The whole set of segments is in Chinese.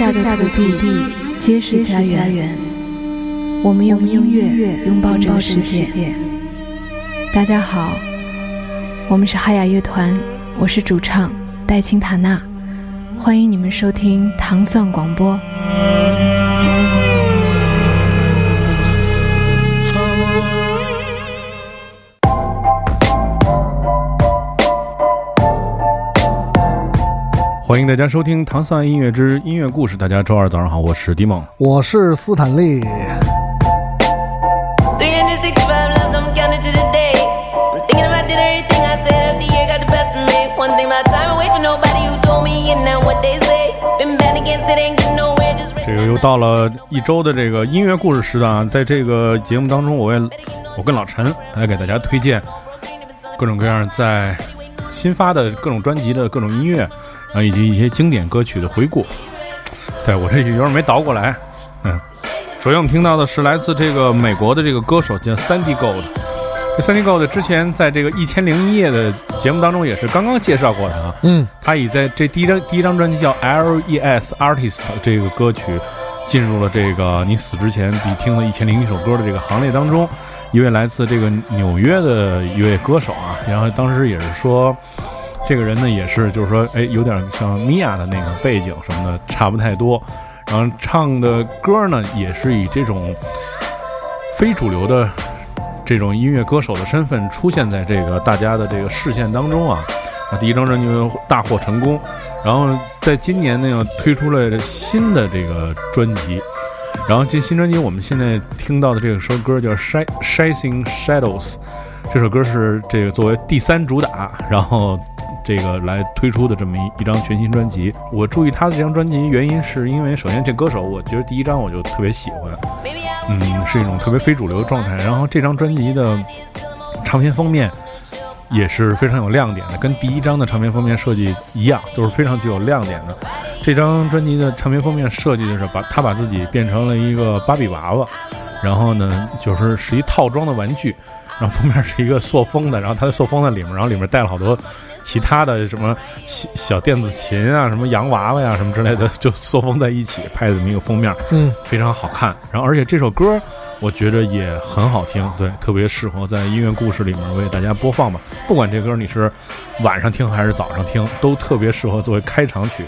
下的土地皆是家园。我们用音乐拥抱这个世界。大家好，我们是哈雅乐团，我是主唱戴青塔娜，欢迎你们收听糖蒜广播。欢迎大家收听《唐蒜音乐之音乐故事》。大家周二早上好，我是迪梦，我是斯坦利。这个又到了一周的这个音乐故事时段啊，在这个节目当中，我也我跟老陈来给大家推荐各种各样在新发的各种专辑的各种音乐。啊，以及一些经典歌曲的回顾。对我这有点没倒过来。嗯，首先我们听到的是来自这个美国的这个歌手叫 Sandy Gold。这 Sandy Gold 之前在这个一千零一夜的节目当中也是刚刚介绍过的啊。嗯，他已在这第一张第一张专辑叫 L.E.S. Artist 这个歌曲进入了这个你死之前必听的一千零一首歌的这个行列当中。一位来自这个纽约的一位歌手啊，然后当时也是说。这个人呢，也是，就是说，哎，有点像米娅的那个背景什么的，差不太多。然后唱的歌呢，也是以这种非主流的这种音乐歌手的身份出现在这个大家的这个视线当中啊。啊，第一张专辑大获成功，然后在今年呢，又推出了新的这个专辑。然后这新专辑，我们现在听到的这首歌叫《Sh Shining Shadows》，这首歌是这个作为第三主打，然后。这个来推出的这么一一张全新专辑，我注意他的这张专辑原因是因为，首先这歌手，我觉得第一张我就特别喜欢，嗯，是一种特别非主流的状态。然后这张专辑的唱片封面也是非常有亮点的，跟第一张的唱片封面设计一样，都是非常具有亮点的。这张专辑的唱片封面设计的是把他把自己变成了一个芭比娃娃，然后呢，就是是一套装的玩具，然后封面是一个塑封的，然后它的塑封在里面，然后里面带了好多。其他的什么小小电子琴啊，什么洋娃娃呀，什么之类的，就缩封在一起拍的这么一个封面，嗯，非常好看。然后，而且这首歌我觉着也很好听，对，特别适合在音乐故事里面为大家播放吧。不管这歌你是晚上听还是早上听，都特别适合作为开场曲。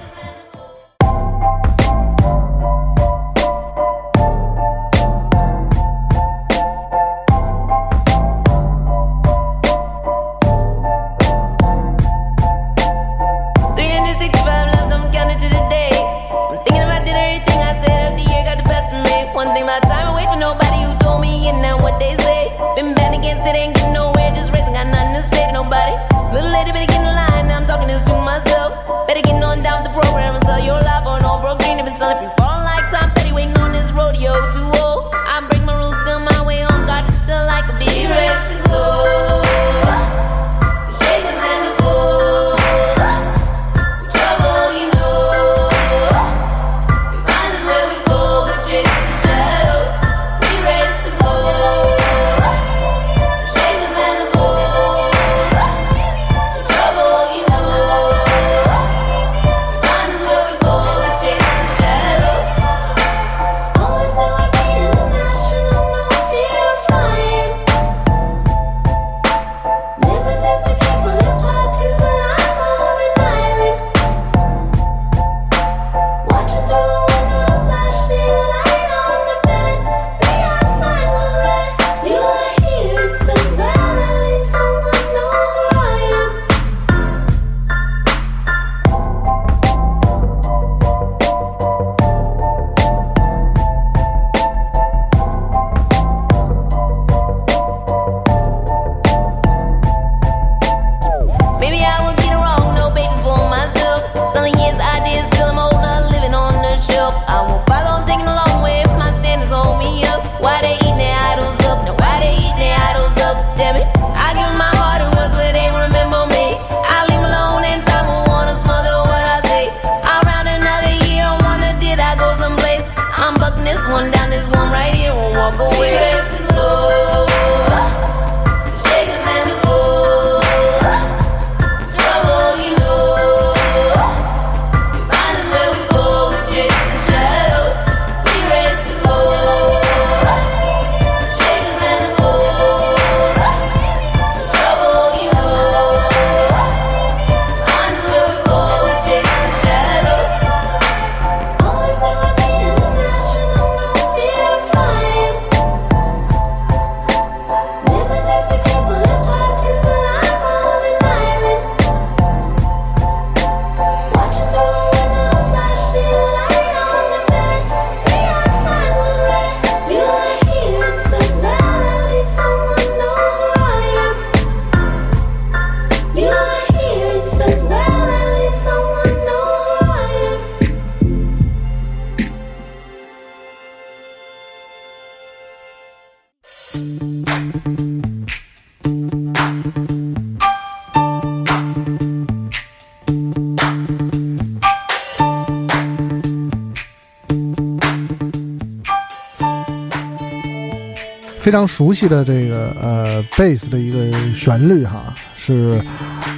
常熟悉的这个呃贝斯的一个旋律哈，是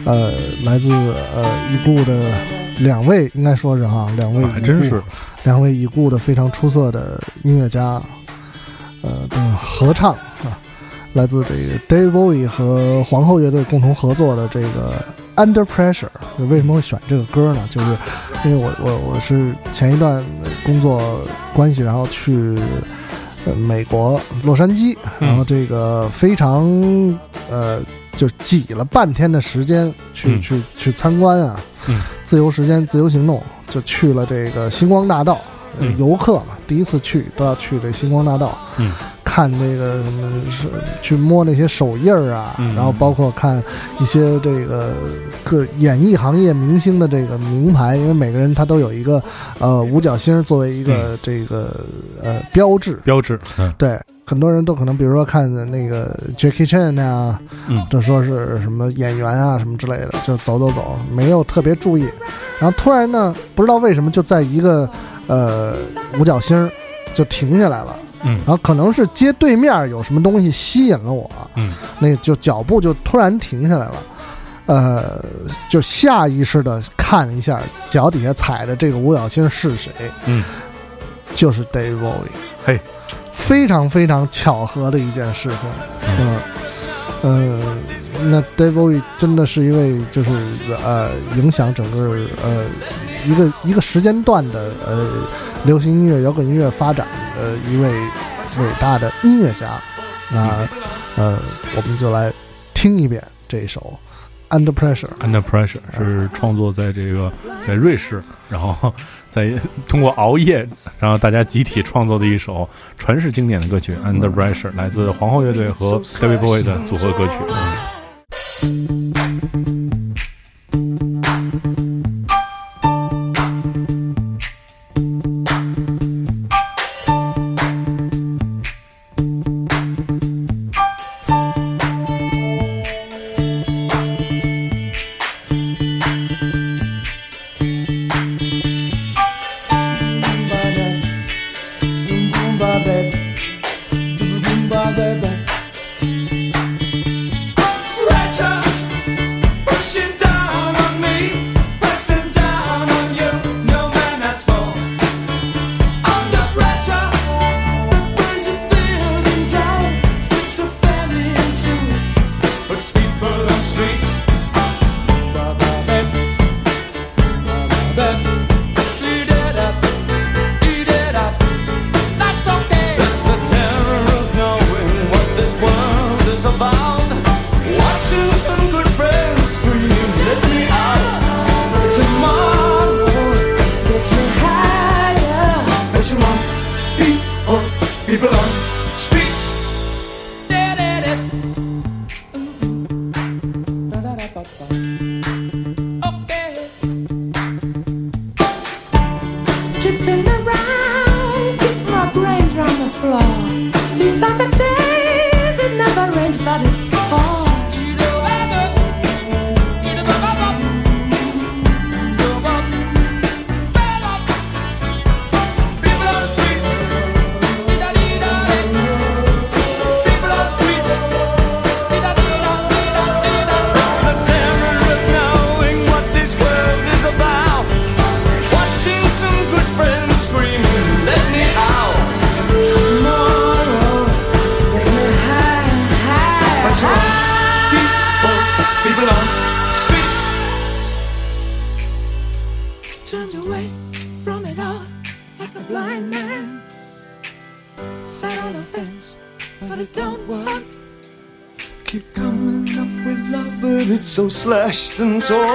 呃来自呃已故的两位，应该说是哈两位还真是两位已故的非常出色的音乐家，呃的合唱啊，来自这个 Dave Bowie 和皇后乐队共同合作的这个 Under Pressure。为什么会选这个歌呢？就是因为我我我是前一段工作关系，然后去。呃，美国洛杉矶，然后这个非常呃，就挤了半天的时间去去去参观啊，自由时间自由行动，就去了这个星光大道，游客嘛，第一次去都要去这星光大道。看那个什么是去摸那些手印儿啊，然后包括看一些这个各演艺行业明星的这个名牌，因为每个人他都有一个呃五角星作为一个这个呃标志。标志。对，很多人都可能比如说看那个 Jackie Chan 啊，就说是什么演员啊什么之类的，就走走走，没有特别注意，然后突然呢，不知道为什么就在一个呃五角星就停下来了。嗯，然后可能是街对面有什么东西吸引了我，嗯，那就脚步就突然停下来了，呃，就下意识的看一下脚底下踩的这个五角星是谁，嗯，就是 Dave Bowie，嘿，非常非常巧合的一件事情，嗯，呃，那 d a v i 真的是一位就是呃影响整个呃一个一个时间段的呃。流行音乐、摇滚音乐发展的一位伟大的音乐家，那呃，我们就来听一遍这首《Under Pressure》。Under Pressure 是创作在这个在瑞士，然后在通过熬夜，然后大家集体创作的一首传世经典的歌曲。Under Pressure 来自皇后乐队和 David Bowie 的组合歌曲。people on. Slashed and torn.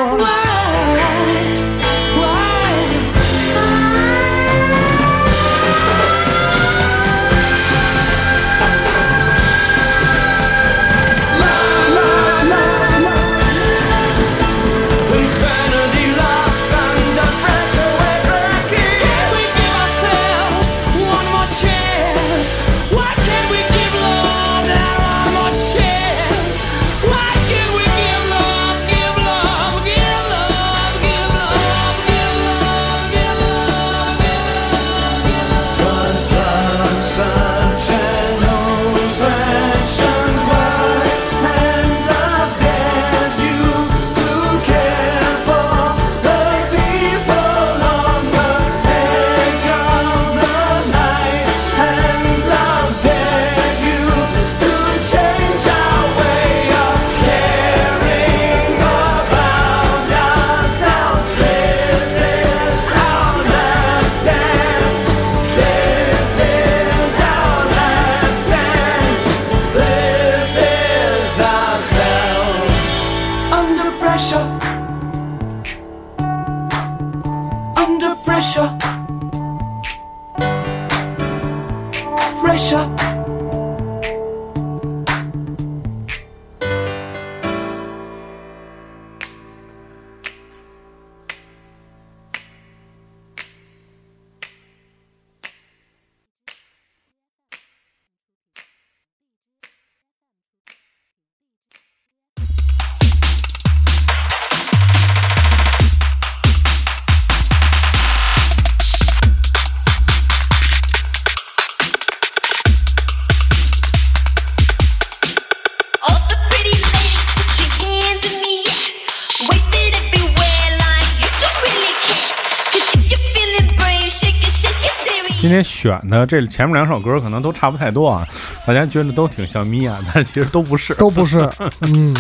选的这前面两首歌可能都差不太多啊，大家觉得都挺像米娅，但其实都不是。都不是，嗯，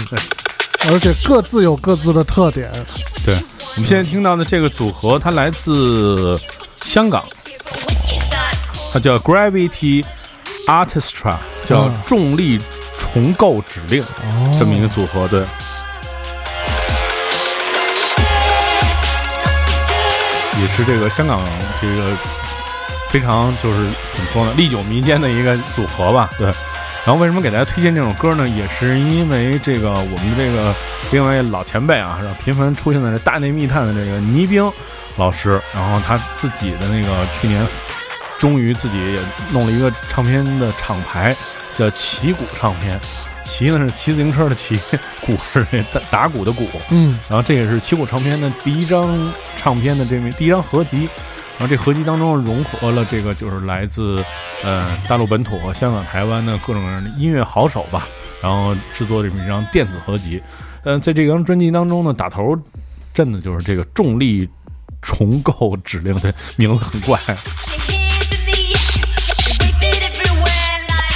而且各自有各自的特点。对，我们现在听到的这个组合，它来自香港，它叫 Gravity Artistra，叫嗯重力重构指令、这么一个组合。对，也是这个香港这个非常就是怎么说呢，历久弥坚的一个组合吧。对。然后为什么给大家推荐这首歌呢？也是因为这个我们的这个另外一老前辈啊，然后频繁出现在这大内密探的这个倪兵老师，然后他自己的那个去年终于自己也弄了一个唱片的厂牌，叫旗鼓唱片。骑呢是骑自行车的骑，鼓是这打打鼓的鼓。嗯然后这也是旗鼓唱片的第一张唱片的这么第一张合集，然后这合集当中融合了这个就是来自呃大陆本土和香港、台湾的各种各样的音乐好手吧，然后制作这么一张电子合集。呃，在这张专辑当中呢，打头阵的就是这个重力重构指令，的，名字很怪。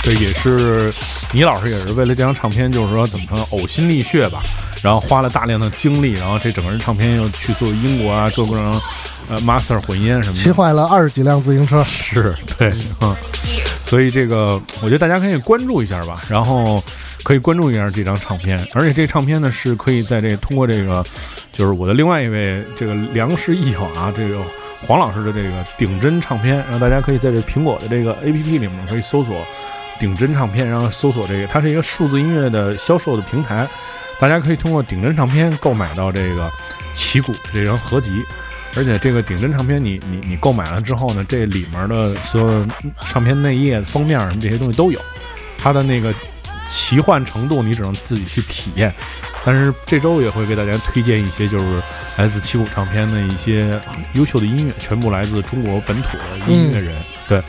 这，也是倪老师也是为了这张唱片，就是说怎么说呕心沥血吧，然后花了大量的精力，然后这整个人唱片又去做英国啊，做各种呃 master 混音什么的，骑坏了二十几辆自行车。是对，嗯，所以这个我觉得大家可以关注一下吧，然后可以关注一下这张唱片，而且这唱片呢是可以在这通过这个，就是我的另外一位这个良师益友啊，这个黄老师的这个顶真唱片，然后大家可以在这苹果的这个 APP 里面可以搜索顶真唱片，然后搜索这个，它是一个数字音乐的销售的平台，大家可以通过顶真唱片购买到这个旗鼓这张合集。而且这个顶真唱片你，你你购买了之后呢，这里面的所有唱片内页、封面什么这些东西都有，它的那个奇幻程度你只能自己去体验。但是这周也会给大家推荐一些，就是来自旗鼓唱片的一些优秀的音乐，全部来自中国本土的音乐人。对，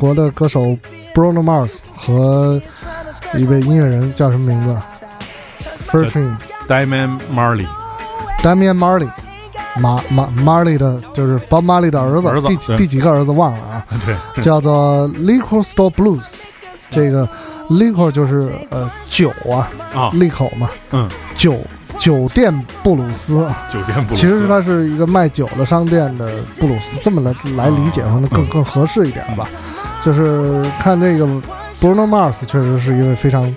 国的歌手 Bruno Mars 和一位音乐人叫什么名字 f e r t u n Diamond Marley，Damian Marley，马马 Marley 的就是 Bob Marley 的儿子，第儿子对。第几个儿子忘了啊？对，叫做 Liquor Store Blues。这个 liquor 就是呃酒啊，啊，利口嘛，嗯，酒酒店布鲁斯。酒店布鲁斯，其实它是一个卖酒的商店的布鲁斯，这么来来理解可能更嗯。更合适一点吧。就是看这个 Bruno Mars 确实是一位非常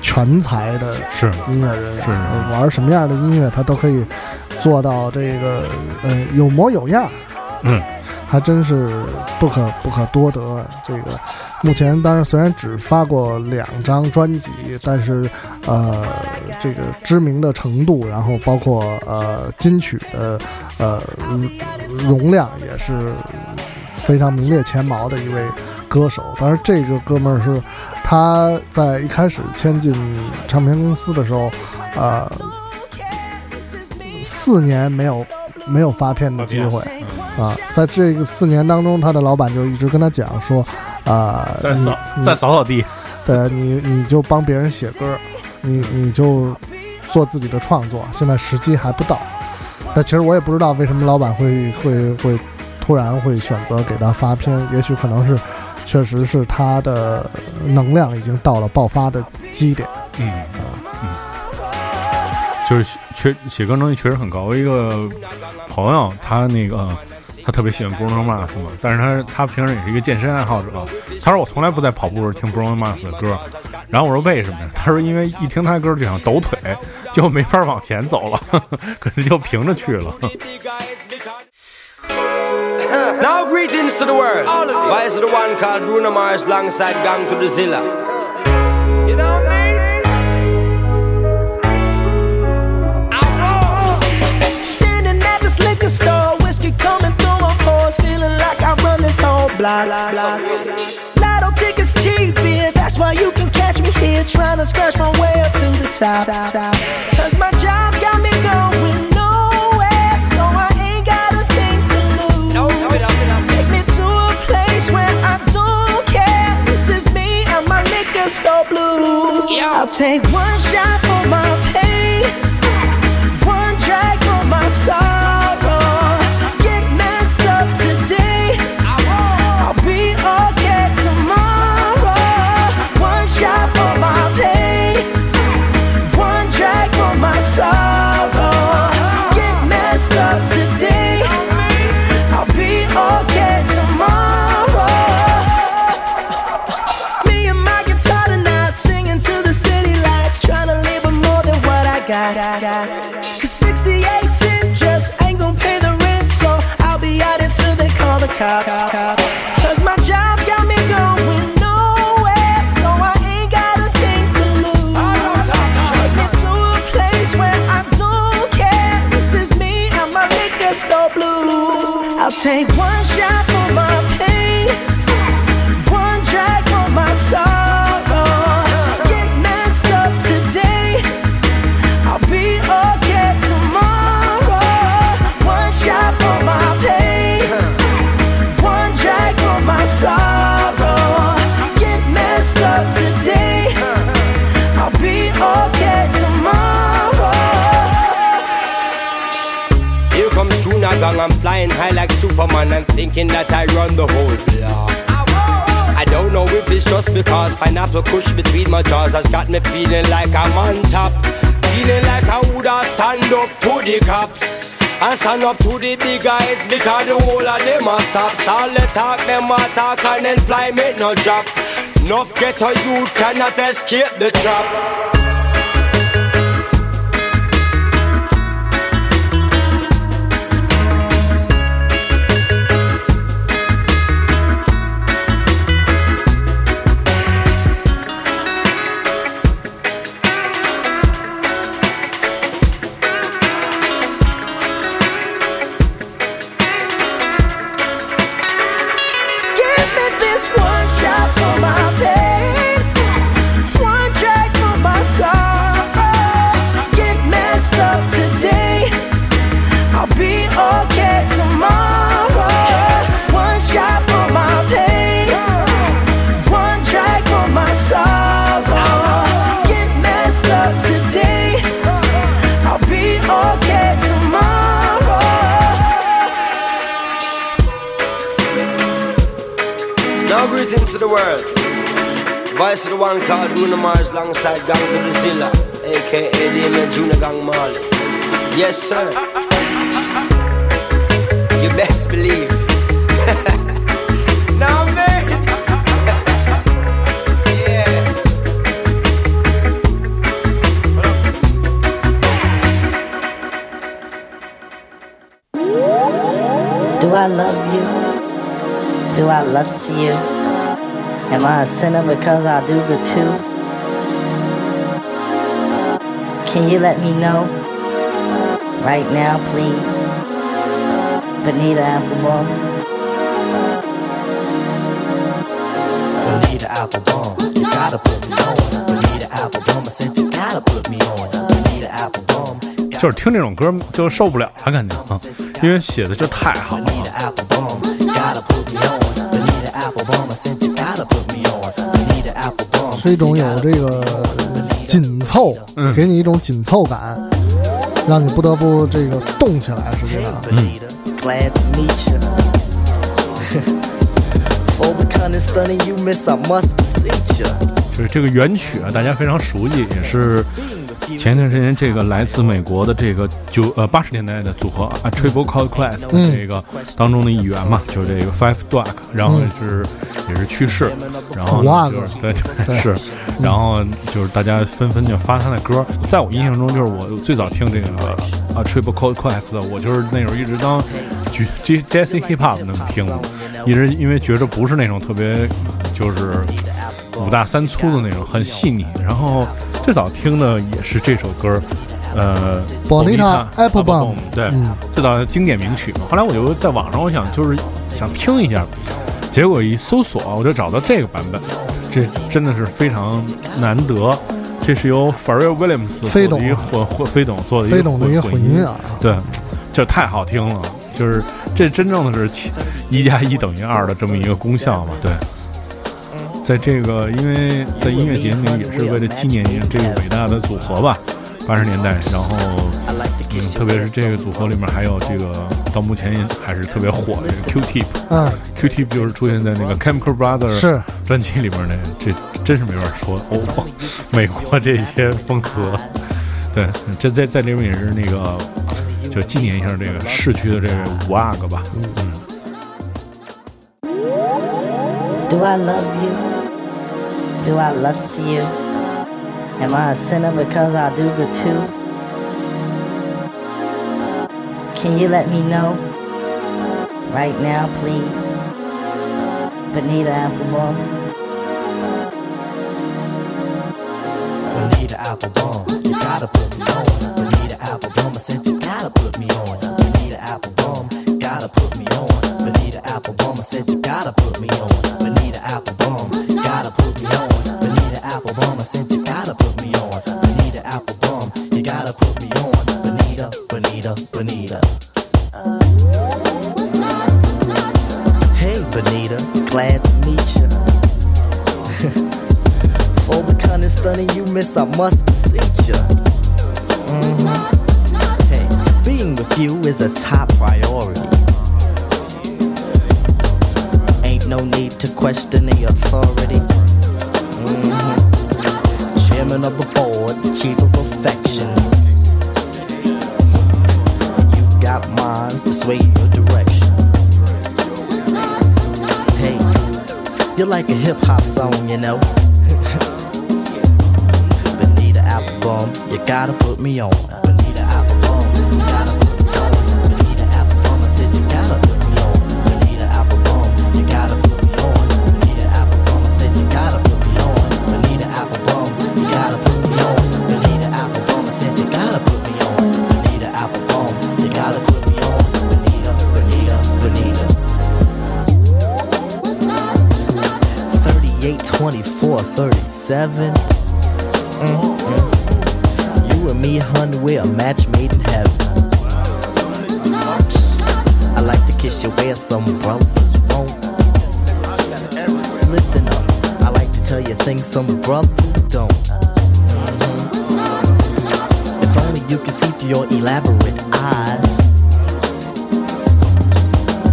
全才的是音乐人，是呃玩什么样的音乐他都可以做到这个呃有模有样，嗯，还真是不可不可多得。这个目前当然虽然只发过两张专辑，但是呃这个知名的程度，然后包括呃金曲的呃容量也是非常名列前茅的一位歌手。当然这个哥们儿是他在一开始签进唱片公司的时候，呃，四年没有没有发片的机会啊，在这个四年当中，他的老板就一直跟他讲说，啊、你再扫你再扫扫地，对你你就帮别人写歌，你你就做自己的创作，现在时机还不到。那其实我也不知道为什么老板会会会突然会选择给他发片，也许可能是确实是他的能量已经到了爆发的基点。嗯嗯，就是写确写歌能力确实很高。我一个朋友，他那个他特别喜欢 Bruno Mars 嘛，但是他他平时也是一个健身爱好者。他说我从来不在跑步时听 Bruno Mars 的歌，然后我说为什么呀？他说因为一听他歌就想抖腿，就没法往前走了，可能就平着去了。Now greetings to the world. Why is the one called Bruno Mars alongside Gang to the Zilla? You know what I mean? Standing at this liquor store, whiskey coming through my pores, feeling like I run this whole block. Lotto tickets cheap, yeah, that's why you can catch me here, trying to scratch my way up to the top. Cause my job got me going I don't care. This is me and my liquor store blues. I'll take one shot for my pain, one drag for my sorrow. Cops. Cause my job got me going nowhere, so I ain't got a thing to lose. Take me to a place where I don't care. This is me and my liquor store blues. I'll take one shot for my pain, one drag for my sorrow. Flying high like Superman and thinking that I run the whole block. I don't know if it's just because pineapple kush between my jaws has got me feeling like I'm on top. Feeling like I woulda stand up to the cops. And stand up to the big guys because the whole of them are sops. All the talk, them a talk and employment no job. Enough ghetto youth cannot escape the trap. Of the one called Bruno Mars alongside Gang to the Zilla, aka Damien Junior Gang Marley. Yes, sir. You best believe. now, man. Do I love you? Do I lust for you? Am I a sinner because I do the two? Can you let me know? Right now, please. Bonita Applebum. Bonita Applebum, you gotta put me on. Bonita Applebum, I said you gotta put me on. Bonita Applebum, 就是听这种歌就受不了了，感觉啊，因为写的就太好了。 是一种有这个紧凑，给你一种紧凑感，让你不得不这个动起来，是这样的。就是这个原曲啊，大家非常熟悉，也是。前一段时间这个来自美国的这个九呃八十年代的组合啊 Triple Called Quest 的嗯这个当中的一员嘛，就是这个 Five Duck，然后是、也是去世，然后就是对对是，然后就是大家纷纷就发他的歌，在我印象中就是我最早听这个啊 Triple Called Quest 的，我就是那时候一直当 J J Jazz Hip Hop 那么听，一直因为觉着不是那种特别就是五大三粗的那种，很细腻。然后最早听的也是这首歌，呃，Bonita Apple Bomb，对，嗯最早经典名曲嘛。后来我就在网上，我想就是想听一下，结果一搜索，我就找到这个版本，这真的是非常难得。这是由 Pharrell Williams 飞董做的一个混混飞董做的一个飞董的一个混音啊，对，这太好听了，就是这真正的是七一加一等于二的这么一个功效嘛，对。在这个，因为在音乐节里也是为了纪念这个伟大的组合吧，八十年代，然后，嗯，特别是这个组合里面还有这个到目前还是特别火的这个 Q-Tip，嗯，Q-Tip 就是出现在那个 Chemical Brothers 是。专辑里面的，这真是没法说哦，美国这些风词，对，这在在里面也是那个，就纪念一下这个逝去的这个五阿哥吧，嗯。Do I love you? Do I lust for you? Am I a sinner because I do the two? Can you let me know? Right now, please. Bonita Applebum. Bonita Applebum, you gotta put me on. Bonita Applebum, I said you gotta put me on. Bonita Applebum, gotta put me on. Bonita Applebum, I said you gotta put me on. 37. Mm-mm. You and me, hun, we're a match made in heaven. I like to kiss your where some brothers won't. Listen up, I like to tell you things some brothers don't. If only you could see through your elaborate eyes.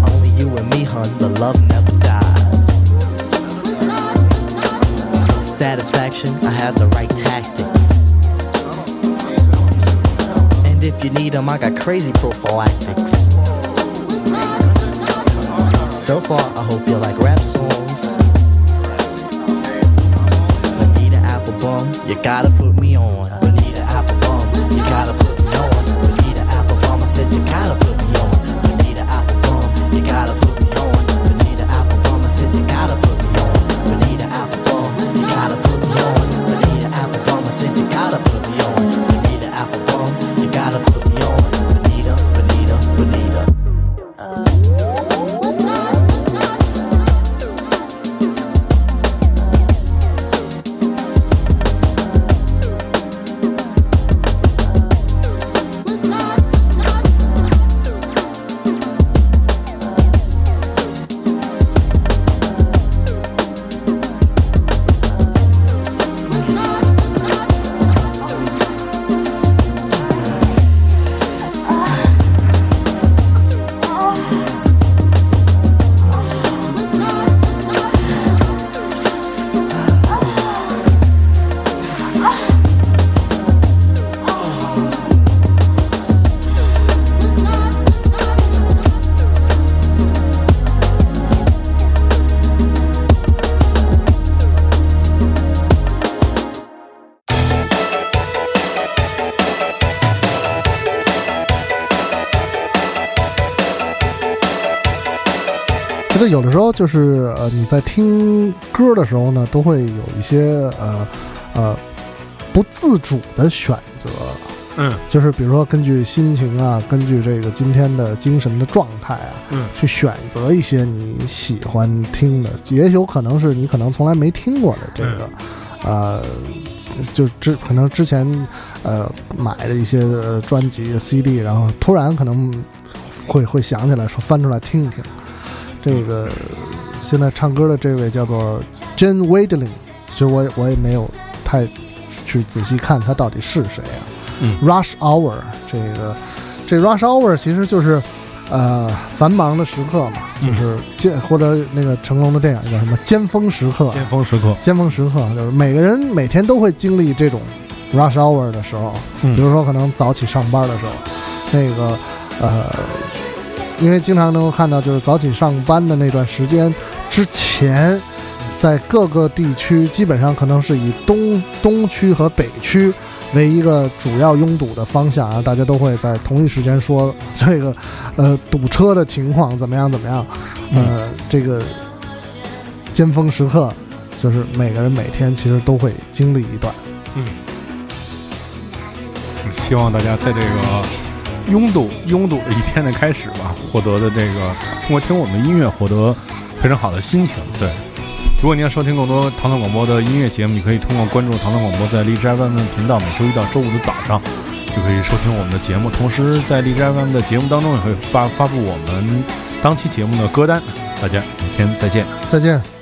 Only you and me, hun, the love never direction, I have the right tactics. And if you need them, I got crazy prophylactics. So far, I hope you like rap songs. Bonita Applebum, you gotta put me on. 觉得有的时候就是呃，你在听歌的时候呢，都会有一些呃呃不自主的选择，嗯。就是比如说根据心情啊，根据这个今天的精神的状态啊，嗯。去选择一些你喜欢听的，也有可能是你可能从来没听过的这个，呃，就之可能之前呃买的一些呃专辑 CD，然后突然可能会会想起来说翻出来听一听。这个现在唱歌的这位叫做 Jen Wadling，其实我也我也没有太去仔细看他到底是谁啊。嗯。Rush Hour 这个这 Rush Hour 其实就是呃繁忙的时刻嘛，嗯。就是尖或者那个成龙的电影叫什么尖峰时刻，尖峰时刻，尖峰时刻就是每个人每天都会经历这种 rush hour 的时候，嗯。比如说可能早起上班的时候，那个呃，因为经常能够看到，就是早起上班的那段时间之前，在各个地区基本上可能是以东东区和北区为一个主要拥堵的方向，啊大家都会在同一时间说这个呃堵车的情况怎么样怎么样，呃，这个尖峰时刻就是每个人每天其实都会经历一段。嗯希望大家在这个拥堵拥堵的一天的开始吧，获得的这个通过听我们音乐获得非常好的心情。对，如果您要收听更多唐唐广播的音乐节目，你可以通过关注唐唐广播在荔枝 FM 频道，每周一到周五的早上就可以收听我们的节目。同时，在荔枝 FM 的节目当中也会发发布我们当期节目的歌单。大家明天再见。再见。